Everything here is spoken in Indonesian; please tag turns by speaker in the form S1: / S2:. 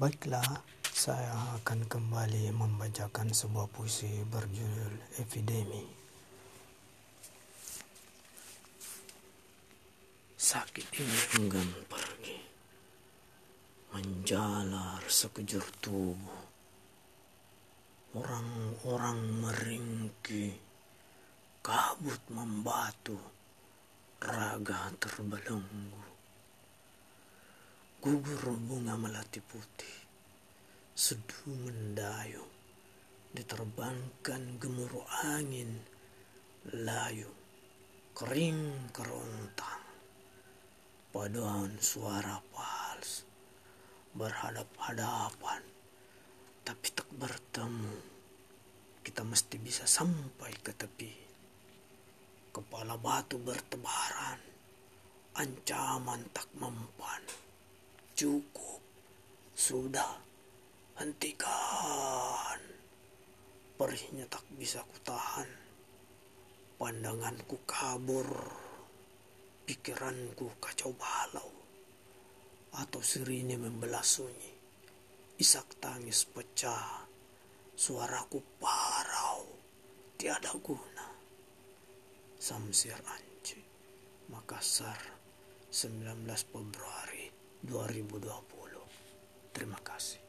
S1: Baiklah, saya akan kembali membacakan sebuah puisi berjudul Epidemi. Sakit ini enggan pergi, menjalar sekejur tubuh. Orang-orang meringki, kabut membatu, raga terbelenggu gugur bunga melati putih, seduh mendayung, diterbangkan gemuruh angin, layu, kering kerontang, paduan suara pals, berhadap-hadapan, tapi tak bertemu, kita mesti bisa sampai ke tepi. Kepala batu bertebaran, ancaman tak mempan Cukup. Sudah. Hentikan. Perihnya tak bisa kutahan. Pandanganku kabur. Pikiranku kacau balau. Atau sirine membelah sunyi. Isak tangis pecah. Suaraku parau. Tiada guna. Samsir Anci. Makassar 19 Februari 2020. Terima kasih.